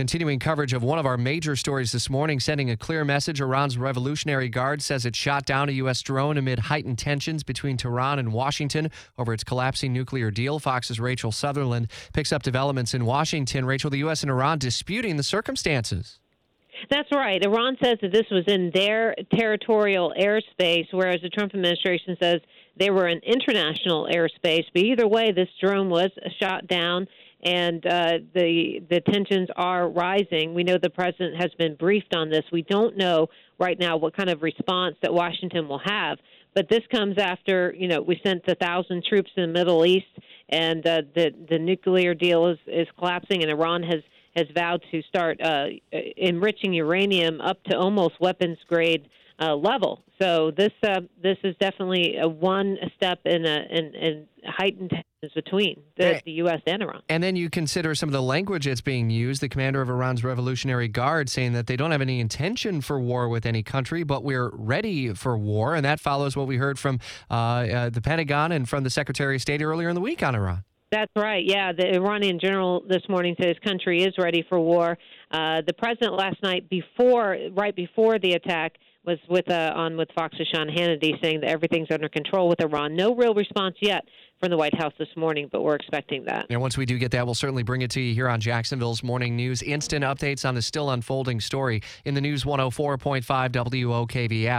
Continuing coverage of one of our major stories this morning, sending a clear message. Iran's Revolutionary Guard says it shot down a U.S. drone amid heightened tensions between Tehran and Washington over its collapsing nuclear deal. Fox's Rachel Sutherland picks up developments in Washington. Rachel, the U.S. and Iran disputing the circumstances. That's right. Iran says that this was in their territorial airspace, whereas the Trump administration says they were in international airspace. But either way, this drone was shot down and uh, the the tensions are rising. We know the president has been briefed on this. We don't know right now what kind of response that Washington will have. But this comes after you know we sent the thousand troops in the Middle East, and uh, the the nuclear deal is is collapsing, and Iran has has vowed to start uh, enriching uranium up to almost weapons grade uh, level. So this uh, this is definitely a one step in a in, in heightened tensions between the, the, U.S. and Iran. And then you consider some of the language that's being used. The commander of Iran's Revolutionary Guard saying that they don't have any intention for war with any country, but we're ready for war, and that follows what we heard from uh, uh the Pentagon and from the Secretary of State earlier in the week on Iran. That's right. Yeah, the Iranian general this morning said his country is ready for war. Uh, the president last night, before right before the attack, was with uh, on with Fox's Sean Hannity saying that everything's under control with Iran. No real response yet from the White House this morning, but we're expecting that. And once we do get that, we'll certainly bring it to you here on Jacksonville's Morning News. Instant updates on the still unfolding story in the News 104.5 WOKV app.